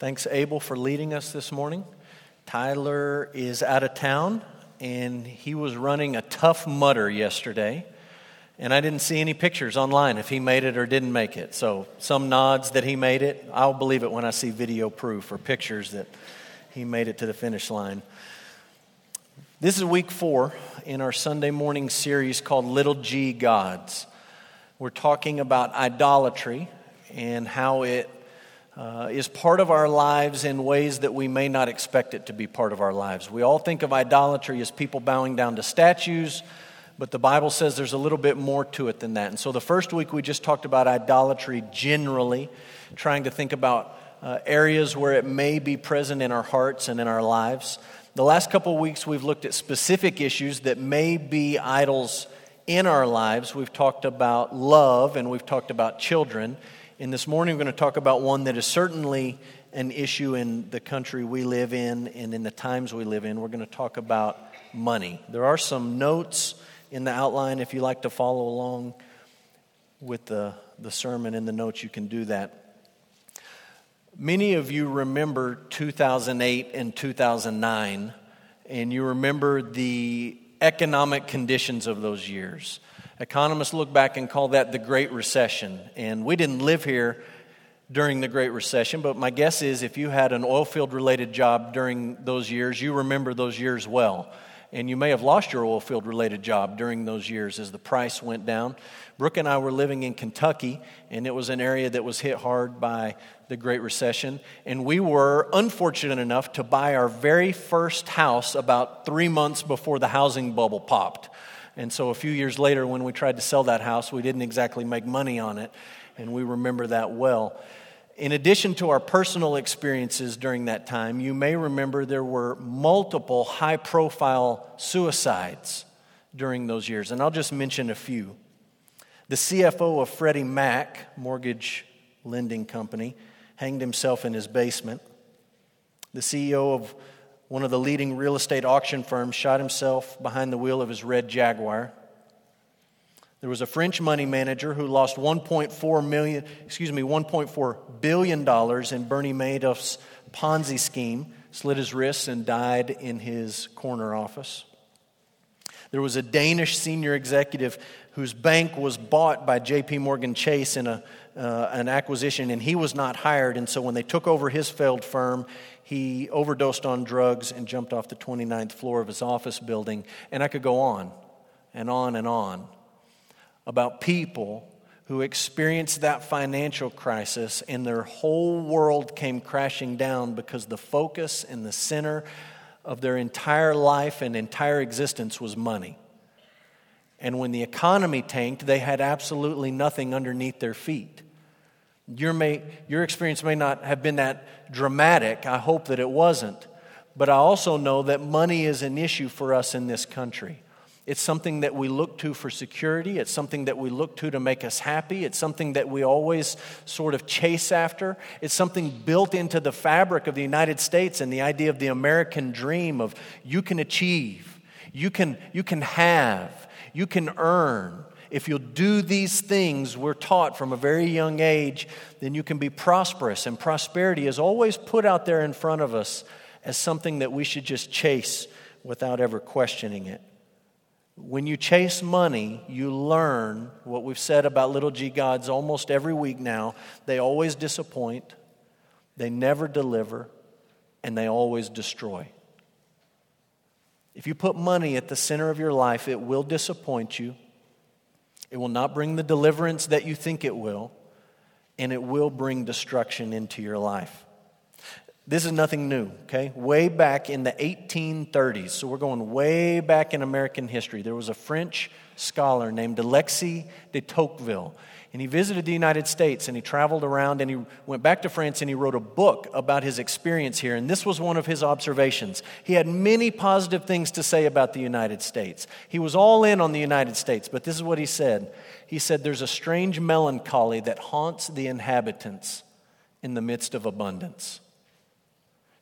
Thanks, Abel, for leading us this morning. Tyler is out of town, and he was running a Tough Mudder yesterday. And I didn't see any pictures online if he made it or didn't make it. So, some nods that he made it. I'll believe it when I see video proof or pictures that he made it to the finish line. This is week four in our Sunday morning series called Little G Gods. We're talking about idolatry and how it uh, is part of our lives in ways that we may not expect it to be part of our lives. We all think of idolatry as people bowing down to statues, but the Bible says there's a little bit more to it than that. And so the first week we just talked about idolatry generally, trying to think about uh, areas where it may be present in our hearts and in our lives. The last couple of weeks we've looked at specific issues that may be idols in our lives. We've talked about love and we've talked about children. And this morning, we're going to talk about one that is certainly an issue in the country we live in and in the times we live in. We're going to talk about money. There are some notes in the outline. If you like to follow along with the, the sermon in the notes, you can do that. Many of you remember 2008 and 2009, and you remember the economic conditions of those years. Economists look back and call that the Great Recession. And we didn't live here during the Great Recession, but my guess is if you had an oil field related job during those years, you remember those years well. And you may have lost your oil field related job during those years as the price went down. Brooke and I were living in Kentucky, and it was an area that was hit hard by the Great Recession. And we were unfortunate enough to buy our very first house about three months before the housing bubble popped. And so a few years later, when we tried to sell that house, we didn't exactly make money on it, and we remember that well. In addition to our personal experiences during that time, you may remember there were multiple high profile suicides during those years, and I'll just mention a few. The CFO of Freddie Mac, mortgage lending company, hanged himself in his basement. The CEO of one of the leading real estate auction firms, shot himself behind the wheel of his red Jaguar. There was a French money manager who lost 1.4 million, excuse me, 1.4 billion dollars in Bernie Madoff's Ponzi scheme, slit his wrists and died in his corner office. There was a Danish senior executive whose bank was bought by JP Morgan Chase in a, uh, an acquisition, and he was not hired. And so when they took over his failed firm, he overdosed on drugs and jumped off the 29th floor of his office building. And I could go on and on and on about people who experienced that financial crisis and their whole world came crashing down because the focus and the center of their entire life and entire existence was money. And when the economy tanked, they had absolutely nothing underneath their feet. Your, may, your experience may not have been that dramatic. I hope that it wasn't. But I also know that money is an issue for us in this country. It's something that we look to for security. It's something that we look to to make us happy. It's something that we always sort of chase after. It's something built into the fabric of the United States and the idea of the American dream of you can achieve, you can, you can have, you can earn if you'll do these things we're taught from a very young age, then you can be prosperous. And prosperity is always put out there in front of us as something that we should just chase without ever questioning it. When you chase money, you learn what we've said about little g gods almost every week now. They always disappoint, they never deliver, and they always destroy. If you put money at the center of your life, it will disappoint you. It will not bring the deliverance that you think it will, and it will bring destruction into your life. This is nothing new, okay? Way back in the 1830s, so we're going way back in American history, there was a French scholar named Alexis de Tocqueville. And he visited the United States and he traveled around and he went back to France and he wrote a book about his experience here. And this was one of his observations. He had many positive things to say about the United States. He was all in on the United States, but this is what he said. He said, There's a strange melancholy that haunts the inhabitants in the midst of abundance.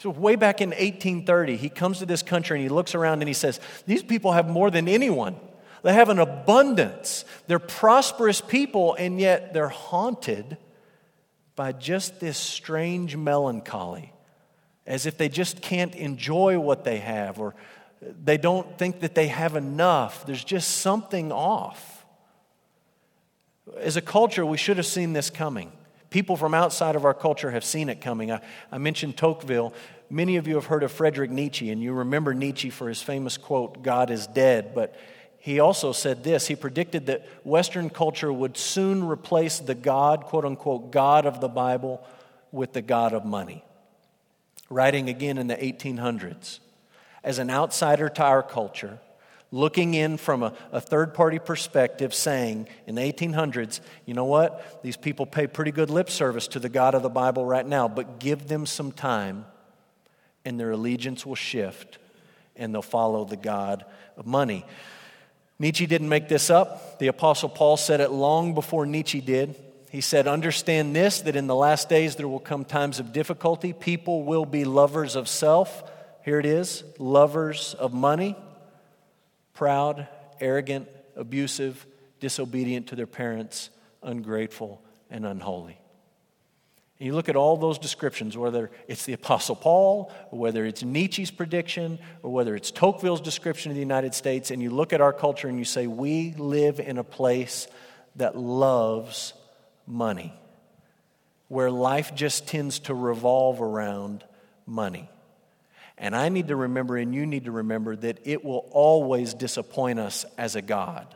So, way back in 1830, he comes to this country and he looks around and he says, These people have more than anyone. They have an abundance. They're prosperous people, and yet they're haunted by just this strange melancholy, as if they just can't enjoy what they have or they don't think that they have enough. There's just something off. As a culture, we should have seen this coming. People from outside of our culture have seen it coming. I, I mentioned Tocqueville. Many of you have heard of Frederick Nietzsche, and you remember Nietzsche for his famous quote, God is dead. But he also said this he predicted that Western culture would soon replace the God, quote unquote, God of the Bible with the God of money. Writing again in the 1800s. As an outsider to our culture, looking in from a, a third party perspective, saying in the 1800s, you know what? These people pay pretty good lip service to the God of the Bible right now, but give them some time and their allegiance will shift and they'll follow the God of money. Nietzsche didn't make this up. The Apostle Paul said it long before Nietzsche did. He said, Understand this, that in the last days there will come times of difficulty. People will be lovers of self. Here it is lovers of money proud, arrogant, abusive, disobedient to their parents, ungrateful, and unholy. And you look at all those descriptions, whether it's the Apostle Paul, or whether it's Nietzsche's prediction, or whether it's Tocqueville's description of the United States, and you look at our culture and you say, we live in a place that loves money, where life just tends to revolve around money. And I need to remember, and you need to remember, that it will always disappoint us as a God.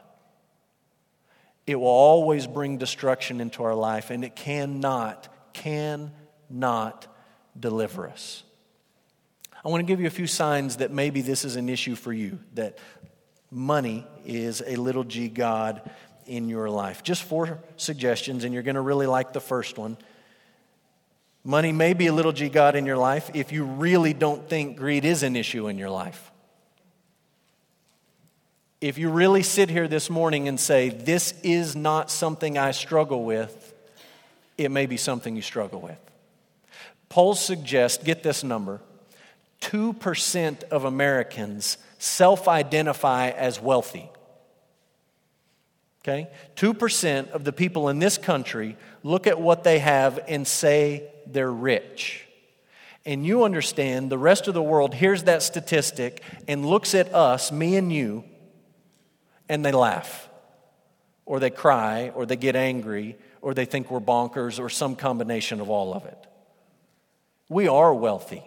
It will always bring destruction into our life, and it cannot, cannot deliver us. I want to give you a few signs that maybe this is an issue for you, that money is a little g God in your life. Just four suggestions, and you're going to really like the first one. Money may be a little g God in your life if you really don't think greed is an issue in your life. If you really sit here this morning and say, This is not something I struggle with, it may be something you struggle with. Polls suggest, get this number, 2% of Americans self identify as wealthy. Okay? 2% of the people in this country look at what they have and say they're rich. And you understand the rest of the world hears that statistic and looks at us, me and you, and they laugh, or they cry, or they get angry, or they think we're bonkers, or some combination of all of it. We are wealthy.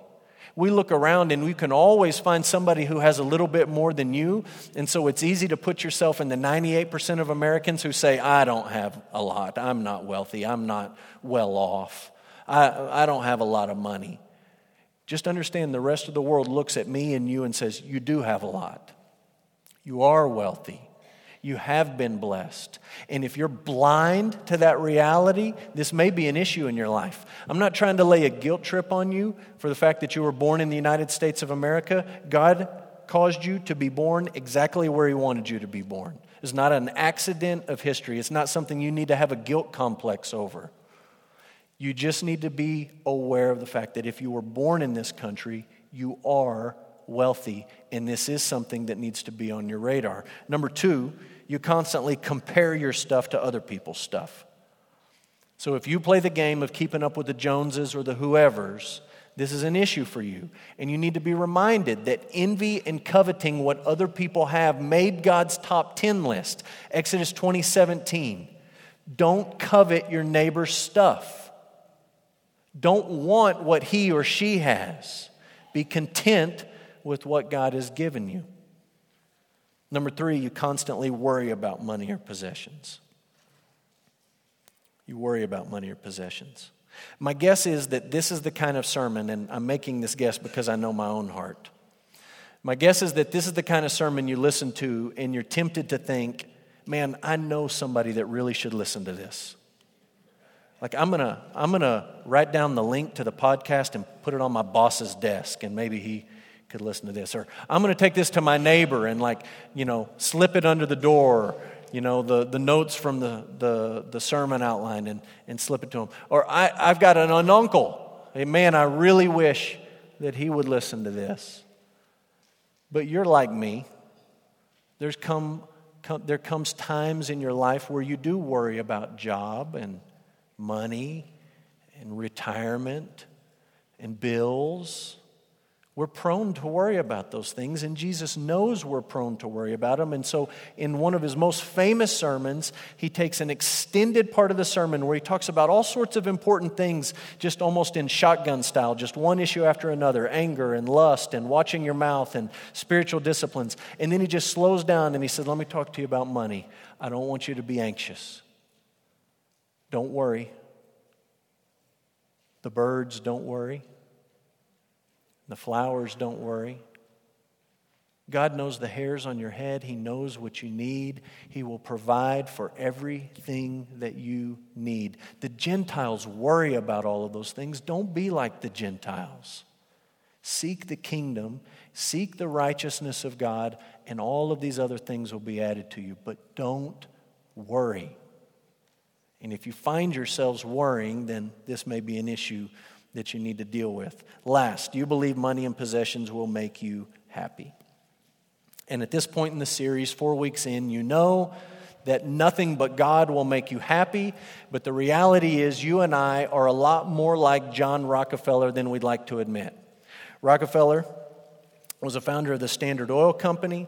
We look around and we can always find somebody who has a little bit more than you. And so it's easy to put yourself in the 98% of Americans who say, I don't have a lot. I'm not wealthy. I'm not well off. I, I don't have a lot of money. Just understand the rest of the world looks at me and you and says, You do have a lot. You are wealthy. You have been blessed. And if you're blind to that reality, this may be an issue in your life. I'm not trying to lay a guilt trip on you for the fact that you were born in the United States of America. God caused you to be born exactly where He wanted you to be born. It's not an accident of history, it's not something you need to have a guilt complex over. You just need to be aware of the fact that if you were born in this country, you are wealthy, and this is something that needs to be on your radar. Number two, you constantly compare your stuff to other people's stuff. So if you play the game of keeping up with the Joneses or the whoever's, this is an issue for you. And you need to be reminded that envy and coveting what other people have made God's top 10 list. Exodus 20 17. Don't covet your neighbor's stuff. Don't want what he or she has. Be content with what God has given you. Number three, you constantly worry about money or possessions. You worry about money or possessions. My guess is that this is the kind of sermon, and I'm making this guess because I know my own heart. My guess is that this is the kind of sermon you listen to, and you're tempted to think, man, I know somebody that really should listen to this. Like I'm gonna, I'm gonna write down the link to the podcast and put it on my boss's desk, and maybe he could listen to this. Or I'm gonna take this to my neighbor and like, you know, slip it under the door, you know, the, the notes from the, the, the sermon outline and, and slip it to him. Or I, I've got an, an uncle. Hey, man, I really wish that he would listen to this. But you're like me. There's come, come there comes times in your life where you do worry about job and money and retirement and bills. We're prone to worry about those things, and Jesus knows we're prone to worry about them. And so, in one of his most famous sermons, he takes an extended part of the sermon where he talks about all sorts of important things, just almost in shotgun style, just one issue after another anger and lust and watching your mouth and spiritual disciplines. And then he just slows down and he says, Let me talk to you about money. I don't want you to be anxious. Don't worry. The birds don't worry. The flowers don't worry. God knows the hairs on your head. He knows what you need. He will provide for everything that you need. The Gentiles worry about all of those things. Don't be like the Gentiles. Seek the kingdom, seek the righteousness of God, and all of these other things will be added to you. But don't worry. And if you find yourselves worrying, then this may be an issue that you need to deal with. Last, do you believe money and possessions will make you happy? And at this point in the series, four weeks in, you know that nothing but God will make you happy. But the reality is, you and I are a lot more like John Rockefeller than we'd like to admit. Rockefeller was a founder of the Standard Oil Company.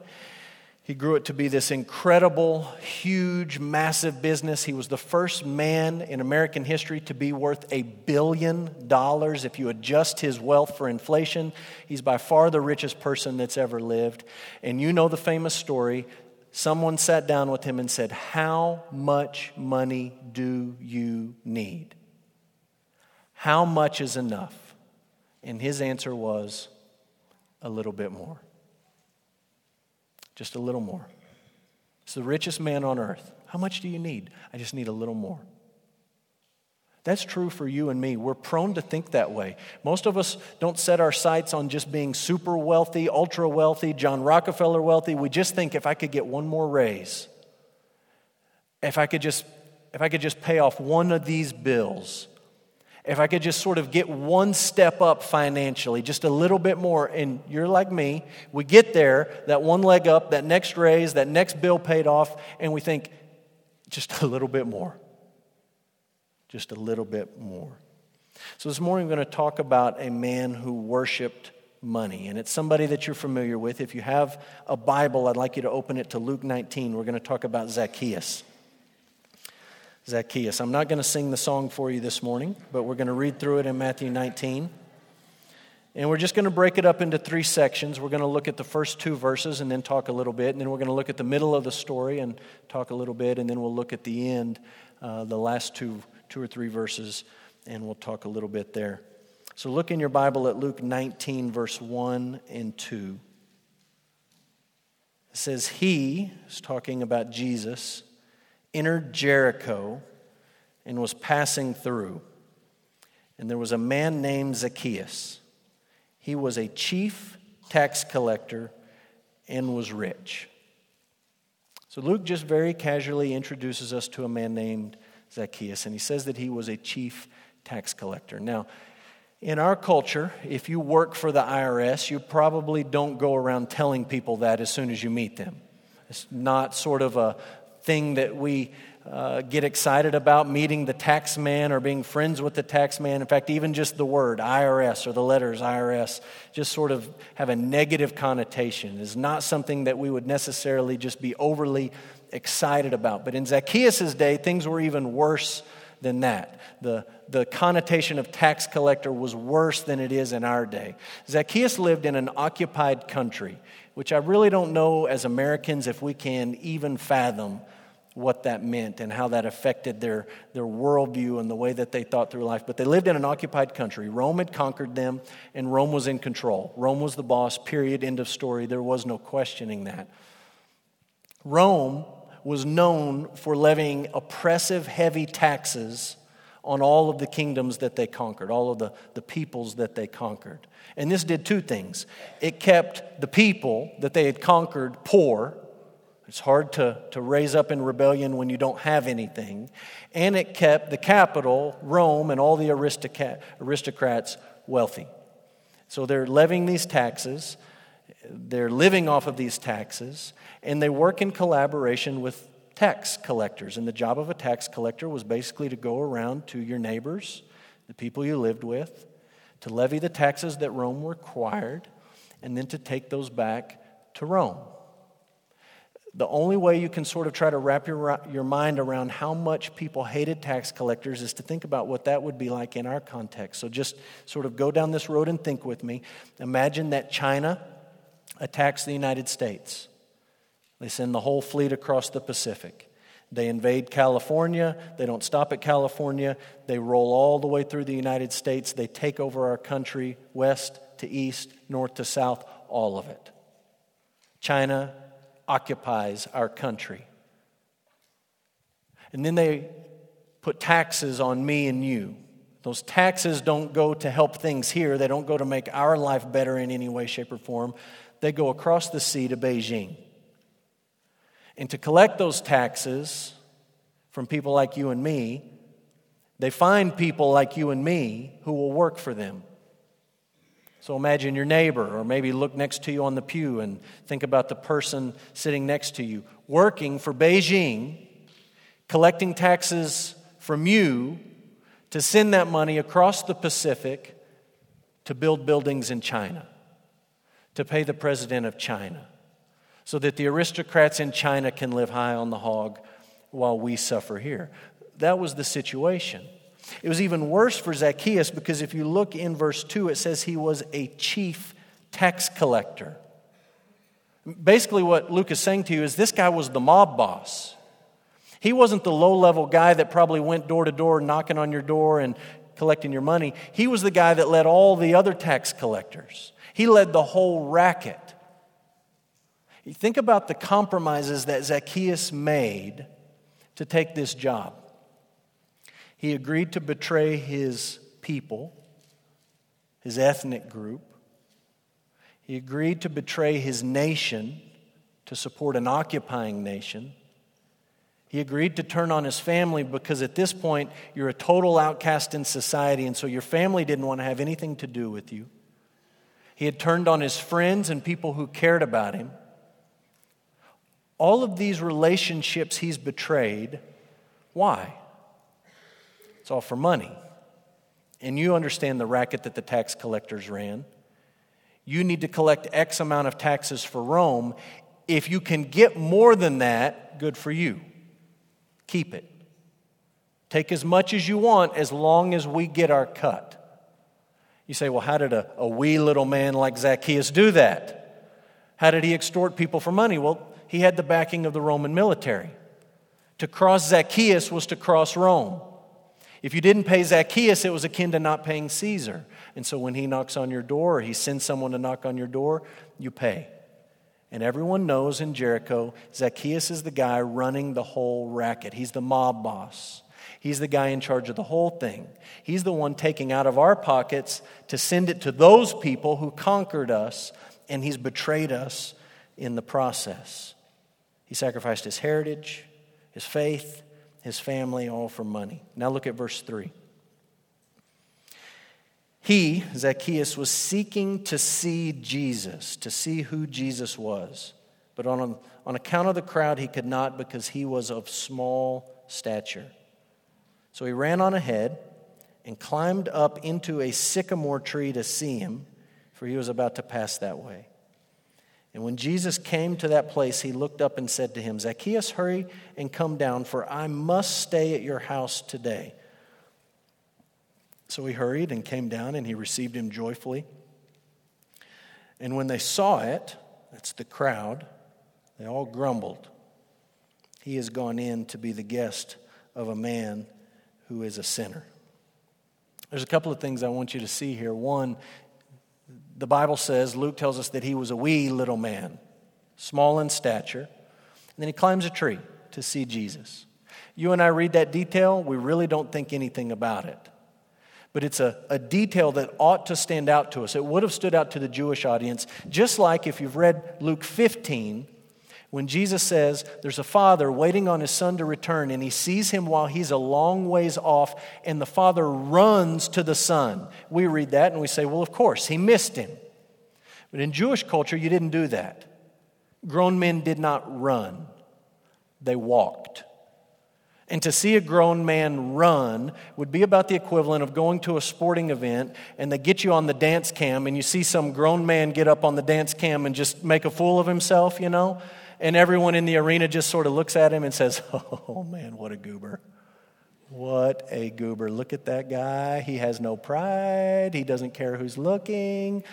He grew it to be this incredible, huge, massive business. He was the first man in American history to be worth a billion dollars. If you adjust his wealth for inflation, he's by far the richest person that's ever lived. And you know the famous story. Someone sat down with him and said, How much money do you need? How much is enough? And his answer was, A little bit more. Just a little more. It's the richest man on earth. How much do you need? I just need a little more. That's true for you and me. We're prone to think that way. Most of us don't set our sights on just being super wealthy, ultra wealthy, John Rockefeller wealthy. We just think if I could get one more raise, if I could just if I could just pay off one of these bills, if I could just sort of get one step up financially, just a little bit more, and you're like me, we get there, that one leg up, that next raise, that next bill paid off, and we think, just a little bit more. Just a little bit more. So this morning we're going to talk about a man who worshiped money. And it's somebody that you're familiar with. If you have a Bible, I'd like you to open it to Luke 19. We're going to talk about Zacchaeus. Zacchaeus. I'm not going to sing the song for you this morning, but we're going to read through it in Matthew 19. And we're just going to break it up into three sections. We're going to look at the first two verses and then talk a little bit. And then we're going to look at the middle of the story and talk a little bit. And then we'll look at the end, uh, the last two, two or three verses, and we'll talk a little bit there. So look in your Bible at Luke 19, verse 1 and 2. It says, He is talking about Jesus entered Jericho and was passing through. And there was a man named Zacchaeus. He was a chief tax collector and was rich. So Luke just very casually introduces us to a man named Zacchaeus, and he says that he was a chief tax collector. Now, in our culture, if you work for the IRS, you probably don't go around telling people that as soon as you meet them. It's not sort of a, thing that we uh, get excited about meeting the tax man or being friends with the tax man. In fact, even just the word IRS or the letters IRS just sort of have a negative connotation. Is not something that we would necessarily just be overly excited about. But in Zacchaeus' day, things were even worse than that. The, the connotation of tax collector was worse than it is in our day. Zacchaeus lived in an occupied country, which I really don't know as Americans if we can even fathom what that meant and how that affected their, their worldview and the way that they thought through life. But they lived in an occupied country. Rome had conquered them, and Rome was in control. Rome was the boss, period, end of story. There was no questioning that. Rome was known for levying oppressive, heavy taxes on all of the kingdoms that they conquered, all of the, the peoples that they conquered. And this did two things it kept the people that they had conquered poor it's hard to, to raise up in rebellion when you don't have anything. And it kept the capital, Rome, and all the aristocrats wealthy. So they're levying these taxes, they're living off of these taxes, and they work in collaboration with tax collectors. And the job of a tax collector was basically to go around to your neighbors, the people you lived with, to levy the taxes that Rome required, and then to take those back to Rome. The only way you can sort of try to wrap your, your mind around how much people hated tax collectors is to think about what that would be like in our context. So just sort of go down this road and think with me. Imagine that China attacks the United States. They send the whole fleet across the Pacific. They invade California. They don't stop at California. They roll all the way through the United States. They take over our country, west to east, north to south, all of it. China occupies our country. And then they put taxes on me and you. Those taxes don't go to help things here, they don't go to make our life better in any way, shape, or form. They go across the sea to Beijing. And to collect those taxes from people like you and me, they find people like you and me who will work for them. So imagine your neighbor, or maybe look next to you on the pew and think about the person sitting next to you, working for Beijing, collecting taxes from you to send that money across the Pacific to build buildings in China, to pay the president of China so that the aristocrats in China can live high on the hog while we suffer here. That was the situation. It was even worse for Zacchaeus because if you look in verse 2, it says he was a chief tax collector. Basically, what Luke is saying to you is this guy was the mob boss. He wasn't the low level guy that probably went door to door knocking on your door and collecting your money. He was the guy that led all the other tax collectors, he led the whole racket. Think about the compromises that Zacchaeus made to take this job. He agreed to betray his people, his ethnic group. He agreed to betray his nation to support an occupying nation. He agreed to turn on his family because at this point you're a total outcast in society, and so your family didn't want to have anything to do with you. He had turned on his friends and people who cared about him. All of these relationships he's betrayed. Why? It's all for money. And you understand the racket that the tax collectors ran. You need to collect X amount of taxes for Rome. If you can get more than that, good for you. Keep it. Take as much as you want as long as we get our cut. You say, well, how did a, a wee little man like Zacchaeus do that? How did he extort people for money? Well, he had the backing of the Roman military. To cross Zacchaeus was to cross Rome. If you didn't pay Zacchaeus, it was akin to not paying Caesar. And so when he knocks on your door or he sends someone to knock on your door, you pay. And everyone knows in Jericho, Zacchaeus is the guy running the whole racket. He's the mob boss. He's the guy in charge of the whole thing. He's the one taking out of our pockets to send it to those people who conquered us, and he's betrayed us in the process. He sacrificed his heritage, his faith, his family, all for money. Now look at verse 3. He, Zacchaeus, was seeking to see Jesus, to see who Jesus was. But on, on account of the crowd, he could not because he was of small stature. So he ran on ahead and climbed up into a sycamore tree to see him, for he was about to pass that way. And when Jesus came to that place, he looked up and said to him, Zacchaeus, hurry and come down, for I must stay at your house today. So he hurried and came down, and he received him joyfully. And when they saw it, that's the crowd, they all grumbled. He has gone in to be the guest of a man who is a sinner. There's a couple of things I want you to see here. One the Bible says, Luke tells us that he was a wee little man, small in stature. And then he climbs a tree to see Jesus. You and I read that detail, we really don't think anything about it. But it's a, a detail that ought to stand out to us. It would have stood out to the Jewish audience, just like if you've read Luke 15, when Jesus says there's a father waiting on his son to return, and he sees him while he's a long ways off, and the father runs to the son. We read that and we say, well, of course, he missed him. But in Jewish culture, you didn't do that. Grown men did not run, they walked. And to see a grown man run would be about the equivalent of going to a sporting event and they get you on the dance cam and you see some grown man get up on the dance cam and just make a fool of himself, you know? And everyone in the arena just sort of looks at him and says, Oh man, what a goober. What a goober. Look at that guy. He has no pride. He doesn't care who's looking.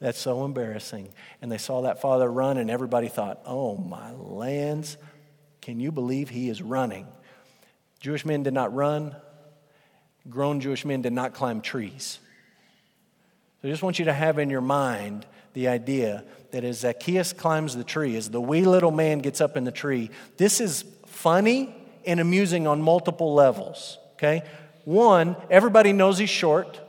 That's so embarrassing. And they saw that father run, and everybody thought, Oh my lands, can you believe he is running? Jewish men did not run, grown Jewish men did not climb trees. So I just want you to have in your mind the idea that as Zacchaeus climbs the tree, as the wee little man gets up in the tree, this is funny and amusing on multiple levels. Okay? One, everybody knows he's short,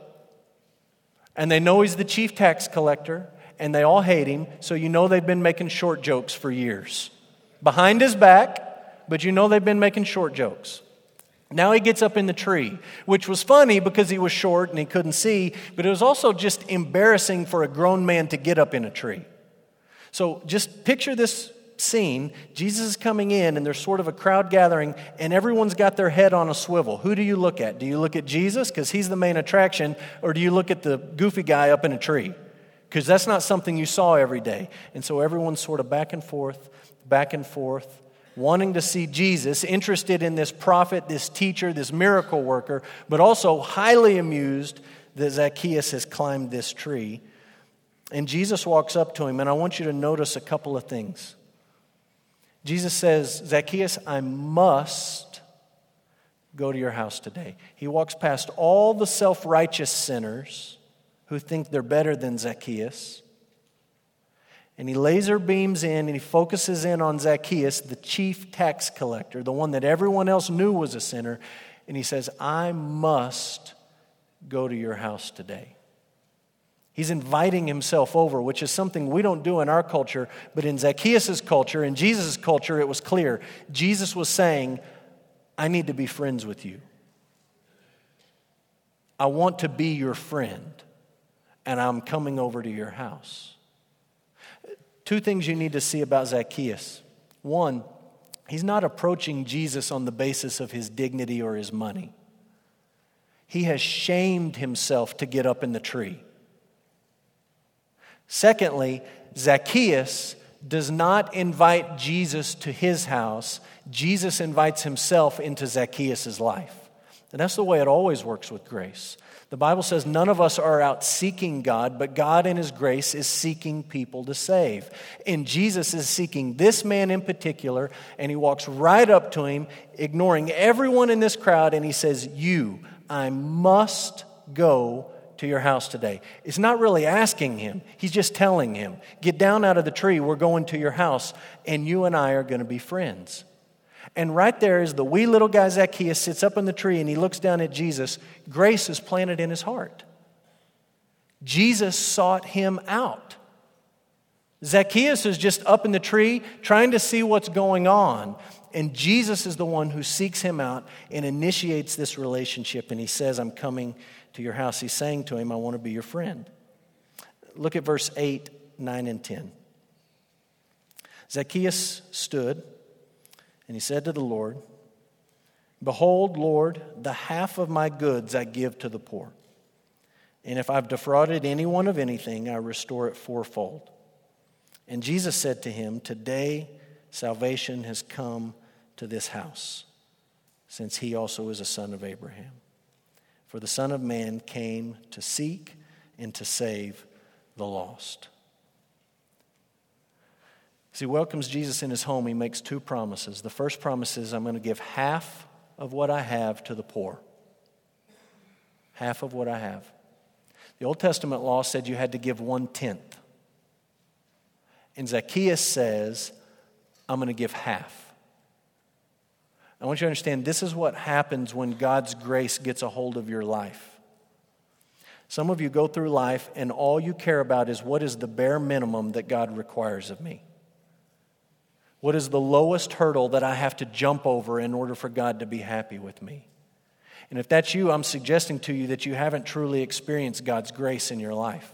and they know he's the chief tax collector, and they all hate him, so you know they've been making short jokes for years. Behind his back, but you know they've been making short jokes. Now he gets up in the tree, which was funny because he was short and he couldn't see, but it was also just embarrassing for a grown man to get up in a tree. So just picture this scene. Jesus is coming in, and there's sort of a crowd gathering, and everyone's got their head on a swivel. Who do you look at? Do you look at Jesus, because he's the main attraction, or do you look at the goofy guy up in a tree? Because that's not something you saw every day. And so everyone's sort of back and forth, back and forth wanting to see Jesus, interested in this prophet, this teacher, this miracle worker, but also highly amused that Zacchaeus has climbed this tree. And Jesus walks up to him, and I want you to notice a couple of things. Jesus says, Zacchaeus, I must go to your house today. He walks past all the self righteous sinners who think they're better than Zacchaeus. And he laser beams in and he focuses in on Zacchaeus, the chief tax collector, the one that everyone else knew was a sinner. And he says, I must go to your house today. He's inviting himself over, which is something we don't do in our culture, but in Zacchaeus' culture, in Jesus' culture, it was clear. Jesus was saying, I need to be friends with you. I want to be your friend, and I'm coming over to your house. Two things you need to see about Zacchaeus. One, he's not approaching Jesus on the basis of his dignity or his money. He has shamed himself to get up in the tree. Secondly, Zacchaeus does not invite Jesus to his house, Jesus invites himself into Zacchaeus' life. And that's the way it always works with grace. The Bible says none of us are out seeking God, but God in His grace is seeking people to save. And Jesus is seeking this man in particular, and He walks right up to him, ignoring everyone in this crowd, and He says, You, I must go to your house today. It's not really asking him, he's just telling him, Get down out of the tree, we're going to your house, and you and I are going to be friends. And right there is the wee little guy Zacchaeus sits up in the tree and he looks down at Jesus. Grace is planted in his heart. Jesus sought him out. Zacchaeus is just up in the tree trying to see what's going on. And Jesus is the one who seeks him out and initiates this relationship. And he says, I'm coming to your house. He's saying to him, I want to be your friend. Look at verse 8, 9, and 10. Zacchaeus stood and he said to the Lord, Behold, Lord, the half of my goods I give to the poor. And if I've defrauded anyone of anything, I restore it fourfold. And Jesus said to him, Today salvation has come to this house, since he also is a son of Abraham. For the Son of Man came to seek and to save the lost. As he welcomes Jesus in his home, he makes two promises. The first promise is, I'm going to give half of what I have to the poor. Half of what I have. The Old Testament law said you had to give one tenth. And Zacchaeus says, I'm going to give half. I want you to understand this is what happens when God's grace gets a hold of your life. Some of you go through life and all you care about is what is the bare minimum that God requires of me. What is the lowest hurdle that I have to jump over in order for God to be happy with me? And if that's you, I'm suggesting to you that you haven't truly experienced God's grace in your life.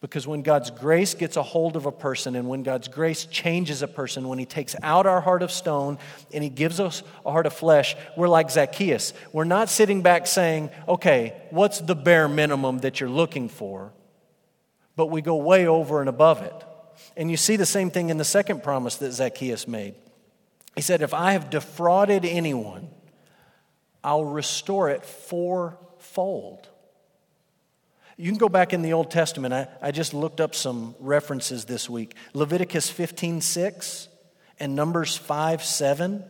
Because when God's grace gets a hold of a person and when God's grace changes a person, when He takes out our heart of stone and He gives us a heart of flesh, we're like Zacchaeus. We're not sitting back saying, okay, what's the bare minimum that you're looking for? But we go way over and above it. And you see the same thing in the second promise that Zacchaeus made. He said, If I have defrauded anyone, I'll restore it fourfold. You can go back in the Old Testament. I, I just looked up some references this week. Leviticus 15 6 and Numbers 5 7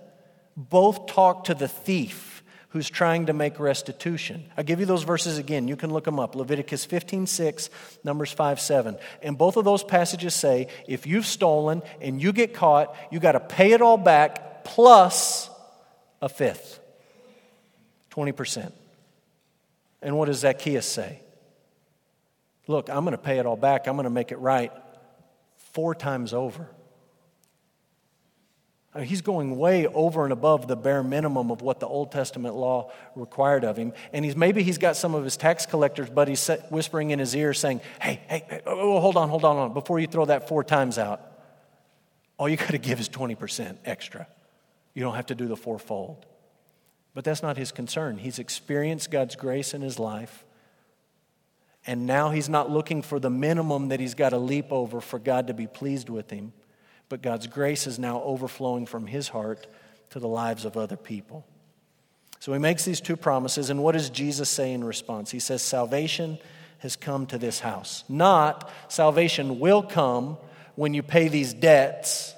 both talk to the thief who's trying to make restitution. I'll give you those verses again. You can look them up. Leviticus 15 6, Numbers 5 7. And both of those passages say if you've stolen and you get caught, you got to pay it all back plus a fifth 20%. And what does Zacchaeus say? Look, I'm going to pay it all back. I'm going to make it right four times over. I mean, he's going way over and above the bare minimum of what the Old Testament law required of him. And he's maybe he's got some of his tax collectors buddies whispering in his ear saying, Hey, hey, hey oh, oh, hold on, hold on, hold on. Before you throw that four times out, all you got to give is 20% extra. You don't have to do the fourfold. But that's not his concern. He's experienced God's grace in his life. And now he's not looking for the minimum that he's got to leap over for God to be pleased with him. But God's grace is now overflowing from his heart to the lives of other people. So he makes these two promises. And what does Jesus say in response? He says, Salvation has come to this house. Not salvation will come when you pay these debts.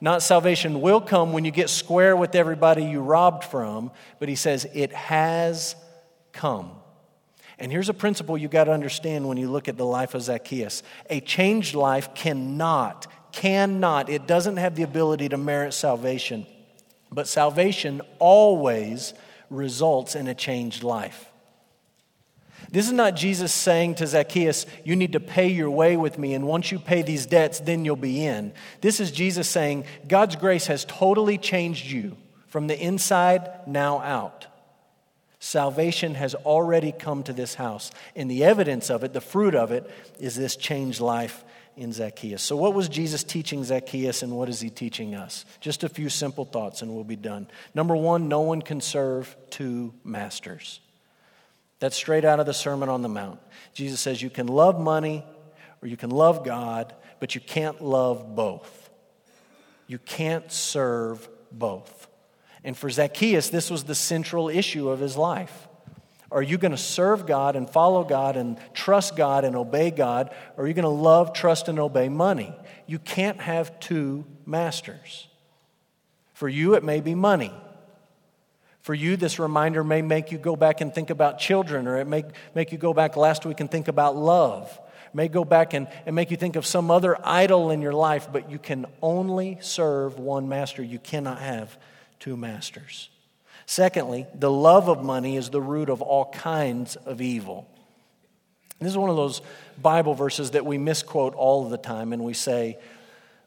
Not salvation will come when you get square with everybody you robbed from, but he says it has come. And here's a principle you got to understand when you look at the life of Zacchaeus. A changed life cannot, cannot, it doesn't have the ability to merit salvation. But salvation always results in a changed life. This is not Jesus saying to Zacchaeus, You need to pay your way with me, and once you pay these debts, then you'll be in. This is Jesus saying, God's grace has totally changed you from the inside now out. Salvation has already come to this house. And the evidence of it, the fruit of it, is this changed life in Zacchaeus. So, what was Jesus teaching Zacchaeus and what is he teaching us? Just a few simple thoughts and we'll be done. Number one, no one can serve two masters. That's straight out of the Sermon on the Mount. Jesus says you can love money or you can love God, but you can't love both. You can't serve both. And for Zacchaeus, this was the central issue of his life. Are you going to serve God and follow God and trust God and obey God? Or are you going to love, trust, and obey money? You can't have two masters. For you, it may be money. For you, this reminder may make you go back and think about children, or it may make you go back last week and think about love. It may go back and, and make you think of some other idol in your life, but you can only serve one master. You cannot have two masters. Secondly, the love of money is the root of all kinds of evil. This is one of those Bible verses that we misquote all the time, and we say,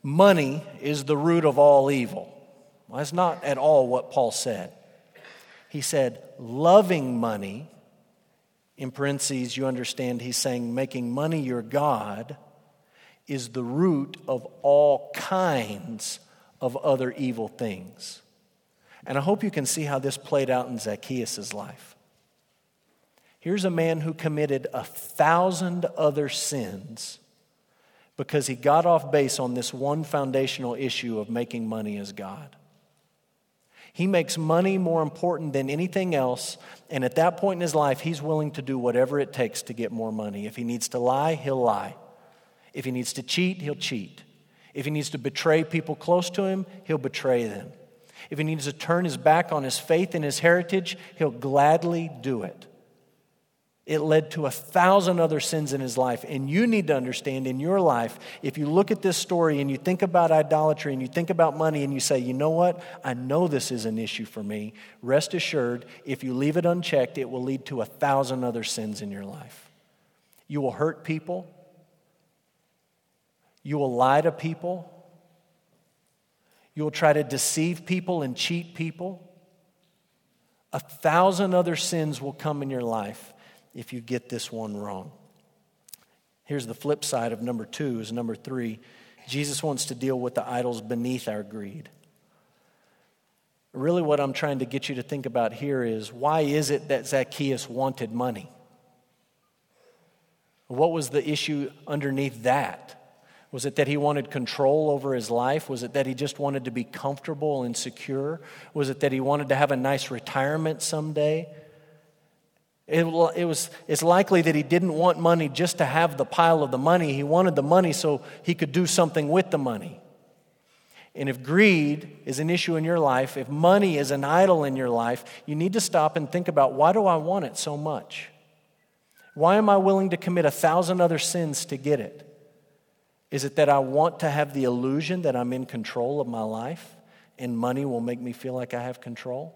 Money is the root of all evil. Well, that's not at all what Paul said. He said, Loving money, in parentheses, you understand he's saying making money your God, is the root of all kinds of other evil things. And I hope you can see how this played out in Zacchaeus' life. Here's a man who committed a thousand other sins because he got off base on this one foundational issue of making money as God. He makes money more important than anything else, and at that point in his life, he's willing to do whatever it takes to get more money. If he needs to lie, he'll lie. If he needs to cheat, he'll cheat. If he needs to betray people close to him, he'll betray them. If he needs to turn his back on his faith and his heritage, he'll gladly do it. It led to a thousand other sins in his life. And you need to understand in your life, if you look at this story and you think about idolatry and you think about money and you say, you know what? I know this is an issue for me. Rest assured, if you leave it unchecked, it will lead to a thousand other sins in your life. You will hurt people. You will lie to people. You will try to deceive people and cheat people. A thousand other sins will come in your life if you get this one wrong. Here's the flip side of number two is number three. Jesus wants to deal with the idols beneath our greed. Really, what I'm trying to get you to think about here is why is it that Zacchaeus wanted money? What was the issue underneath that? Was it that he wanted control over his life? Was it that he just wanted to be comfortable and secure? Was it that he wanted to have a nice retirement someday? It, it was, it's likely that he didn't want money just to have the pile of the money. He wanted the money so he could do something with the money. And if greed is an issue in your life, if money is an idol in your life, you need to stop and think about why do I want it so much? Why am I willing to commit a thousand other sins to get it? Is it that I want to have the illusion that I'm in control of my life and money will make me feel like I have control?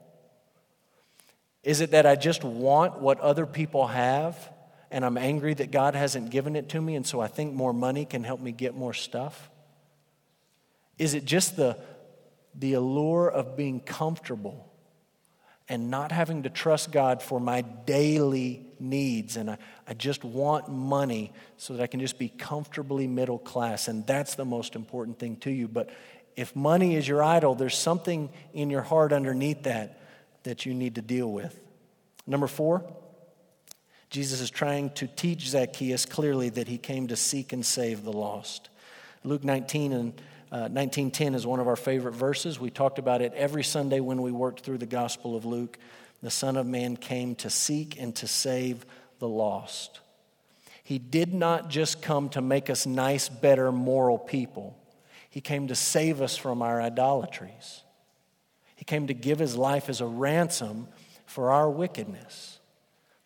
Is it that I just want what other people have and I'm angry that God hasn't given it to me and so I think more money can help me get more stuff? Is it just the, the allure of being comfortable and not having to trust God for my daily needs? And I, I just want money so that I can just be comfortably middle class. And that's the most important thing to you. But if money is your idol, there's something in your heart underneath that that you need to deal with. Number four, Jesus is trying to teach Zacchaeus clearly that he came to seek and save the lost. Luke 19 and uh, 1910 is one of our favorite verses. We talked about it every Sunday when we worked through the Gospel of Luke. The Son of Man came to seek and to save the lost. He did not just come to make us nice, better, moral people. He came to save us from our idolatries. He came to give his life as a ransom for our wickedness.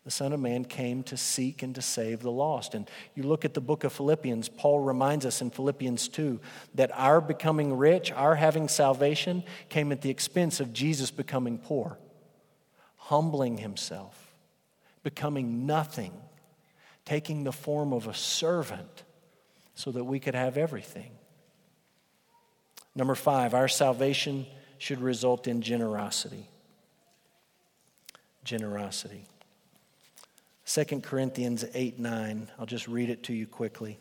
The Son of Man came to seek and to save the lost. And you look at the book of Philippians, Paul reminds us in Philippians 2 that our becoming rich, our having salvation, came at the expense of Jesus becoming poor, humbling himself, becoming nothing, taking the form of a servant so that we could have everything. Number five, our salvation should result in generosity. Generosity. 2 Corinthians 8 9, I'll just read it to you quickly.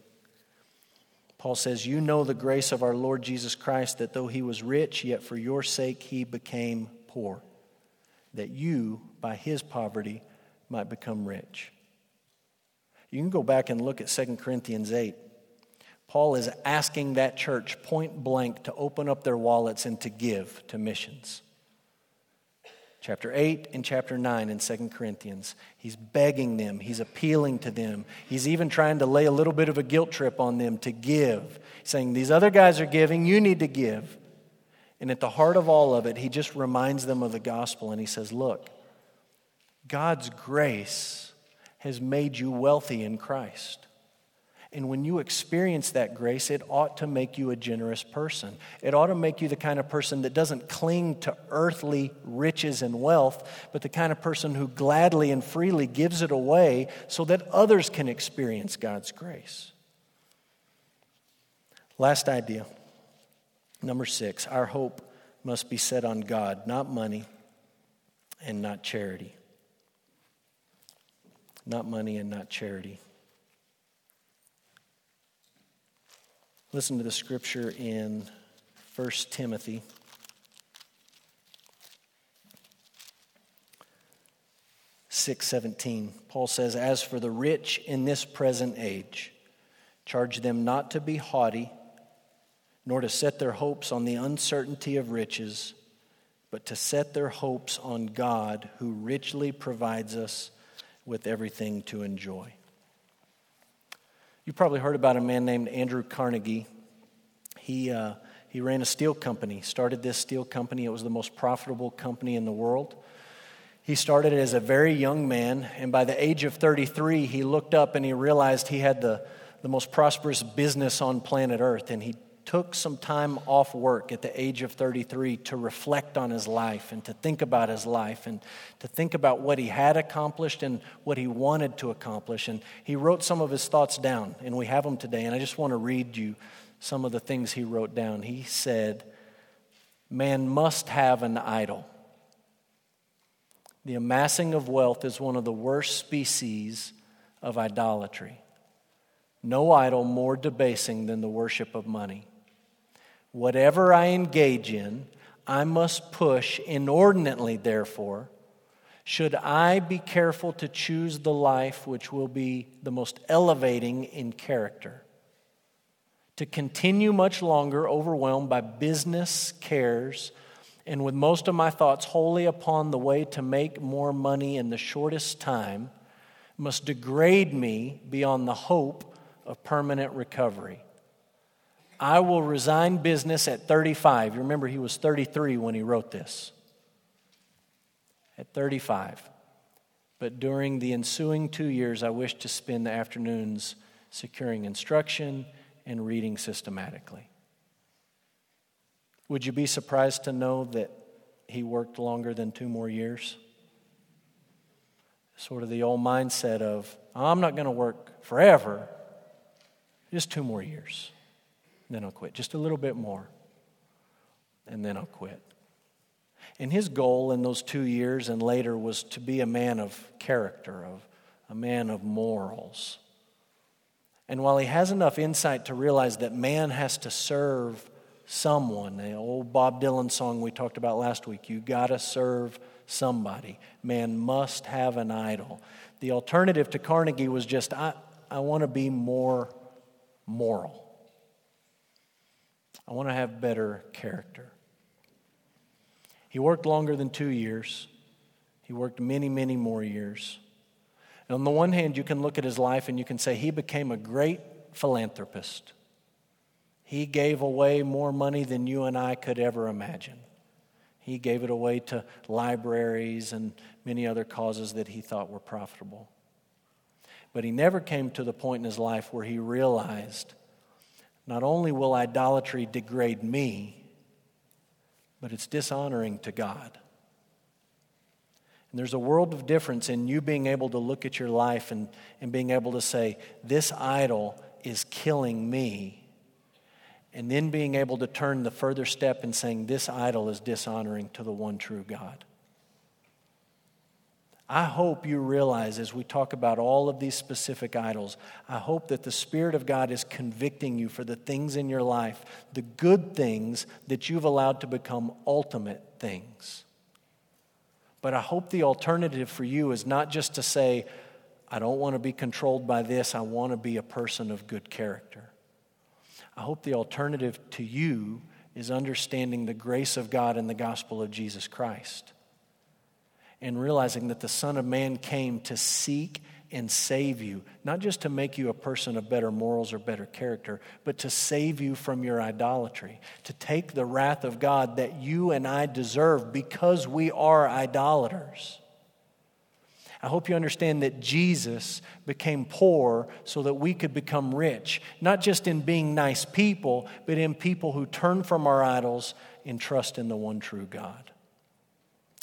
Paul says, You know the grace of our Lord Jesus Christ, that though he was rich, yet for your sake he became poor, that you, by his poverty, might become rich. You can go back and look at 2 Corinthians 8. Paul is asking that church point blank to open up their wallets and to give to missions. Chapter 8 and chapter 9 in 2 Corinthians. He's begging them, he's appealing to them. He's even trying to lay a little bit of a guilt trip on them to give, saying, These other guys are giving, you need to give. And at the heart of all of it, he just reminds them of the gospel and he says, Look, God's grace has made you wealthy in Christ. And when you experience that grace, it ought to make you a generous person. It ought to make you the kind of person that doesn't cling to earthly riches and wealth, but the kind of person who gladly and freely gives it away so that others can experience God's grace. Last idea. Number six, our hope must be set on God, not money and not charity. Not money and not charity. Listen to the scripture in 1 Timothy. Six seventeen. Paul says, As for the rich in this present age, charge them not to be haughty, nor to set their hopes on the uncertainty of riches, but to set their hopes on God, who richly provides us with everything to enjoy. You probably heard about a man named Andrew Carnegie. He, uh, he ran a steel company, started this steel company. It was the most profitable company in the world. He started as a very young man, and by the age of 33, he looked up and he realized he had the, the most prosperous business on planet Earth, and he took some time off work at the age of 33 to reflect on his life and to think about his life and to think about what he had accomplished and what he wanted to accomplish. And he wrote some of his thoughts down, and we have them today. And I just want to read you some of the things he wrote down. He said, Man must have an idol. The amassing of wealth is one of the worst species of idolatry. no idol more debasing than the worship of money. Whatever I engage in, I must push inordinately, therefore, should I be careful to choose the life which will be the most elevating in character. To continue much longer overwhelmed by business cares and with most of my thoughts wholly upon the way to make more money in the shortest time must degrade me beyond the hope of permanent recovery. I will resign business at 35. You remember, he was 33 when he wrote this. At 35. But during the ensuing two years, I wish to spend the afternoons securing instruction and reading systematically. Would you be surprised to know that he worked longer than two more years? Sort of the old mindset of, I'm not going to work forever, just two more years. Then I'll quit. Just a little bit more. And then I'll quit. And his goal in those two years and later was to be a man of character, of a man of morals. And while he has enough insight to realize that man has to serve someone, the old Bob Dylan song we talked about last week, you got to serve somebody. Man must have an idol. The alternative to Carnegie was just, I, I want to be more moral. I want to have better character. He worked longer than two years. He worked many, many more years. And on the one hand, you can look at his life and you can say he became a great philanthropist. He gave away more money than you and I could ever imagine. He gave it away to libraries and many other causes that he thought were profitable. But he never came to the point in his life where he realized not only will idolatry degrade me, but it's dishonoring to God. And there's a world of difference in you being able to look at your life and, and being able to say, This idol is killing me. And then being able to turn the further step and saying, This idol is dishonoring to the one true God. I hope you realize as we talk about all of these specific idols, I hope that the Spirit of God is convicting you for the things in your life, the good things that you've allowed to become ultimate things. But I hope the alternative for you is not just to say, I don't want to be controlled by this, I want to be a person of good character. I hope the alternative to you is understanding the grace of God and the gospel of Jesus Christ and realizing that the Son of Man came to seek and save you, not just to make you a person of better morals or better character, but to save you from your idolatry, to take the wrath of God that you and I deserve because we are idolaters. I hope you understand that Jesus became poor so that we could become rich, not just in being nice people, but in people who turn from our idols and trust in the one true God.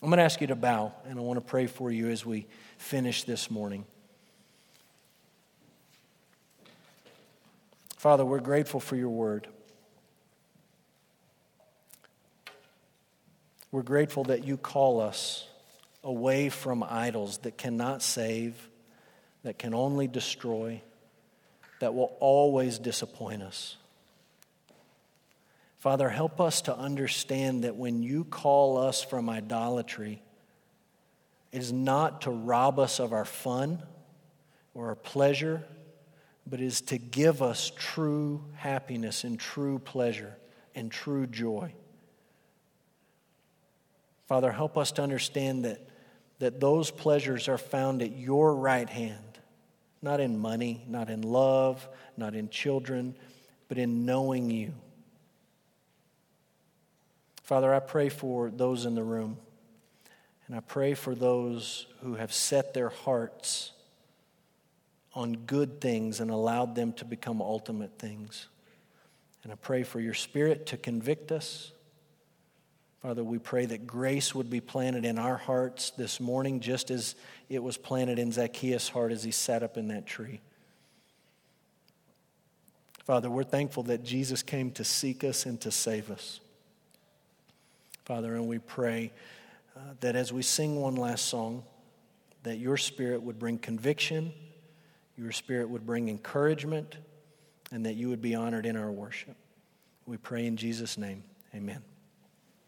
I'm going to ask you to bow, and I want to pray for you as we finish this morning. Father, we're grateful for your word. We're grateful that you call us away from idols that cannot save, that can only destroy, that will always disappoint us. Father, help us to understand that when you call us from idolatry, it is not to rob us of our fun or our pleasure, but is to give us true happiness and true pleasure and true joy. Father, help us to understand that, that those pleasures are found at your right hand, not in money, not in love, not in children, but in knowing you. Father, I pray for those in the room, and I pray for those who have set their hearts on good things and allowed them to become ultimate things. And I pray for your spirit to convict us. Father, we pray that grace would be planted in our hearts this morning, just as it was planted in Zacchaeus' heart as he sat up in that tree. Father, we're thankful that Jesus came to seek us and to save us. Father, and we pray uh, that as we sing one last song, that your spirit would bring conviction, your spirit would bring encouragement, and that you would be honored in our worship. We pray in Jesus' name. Amen.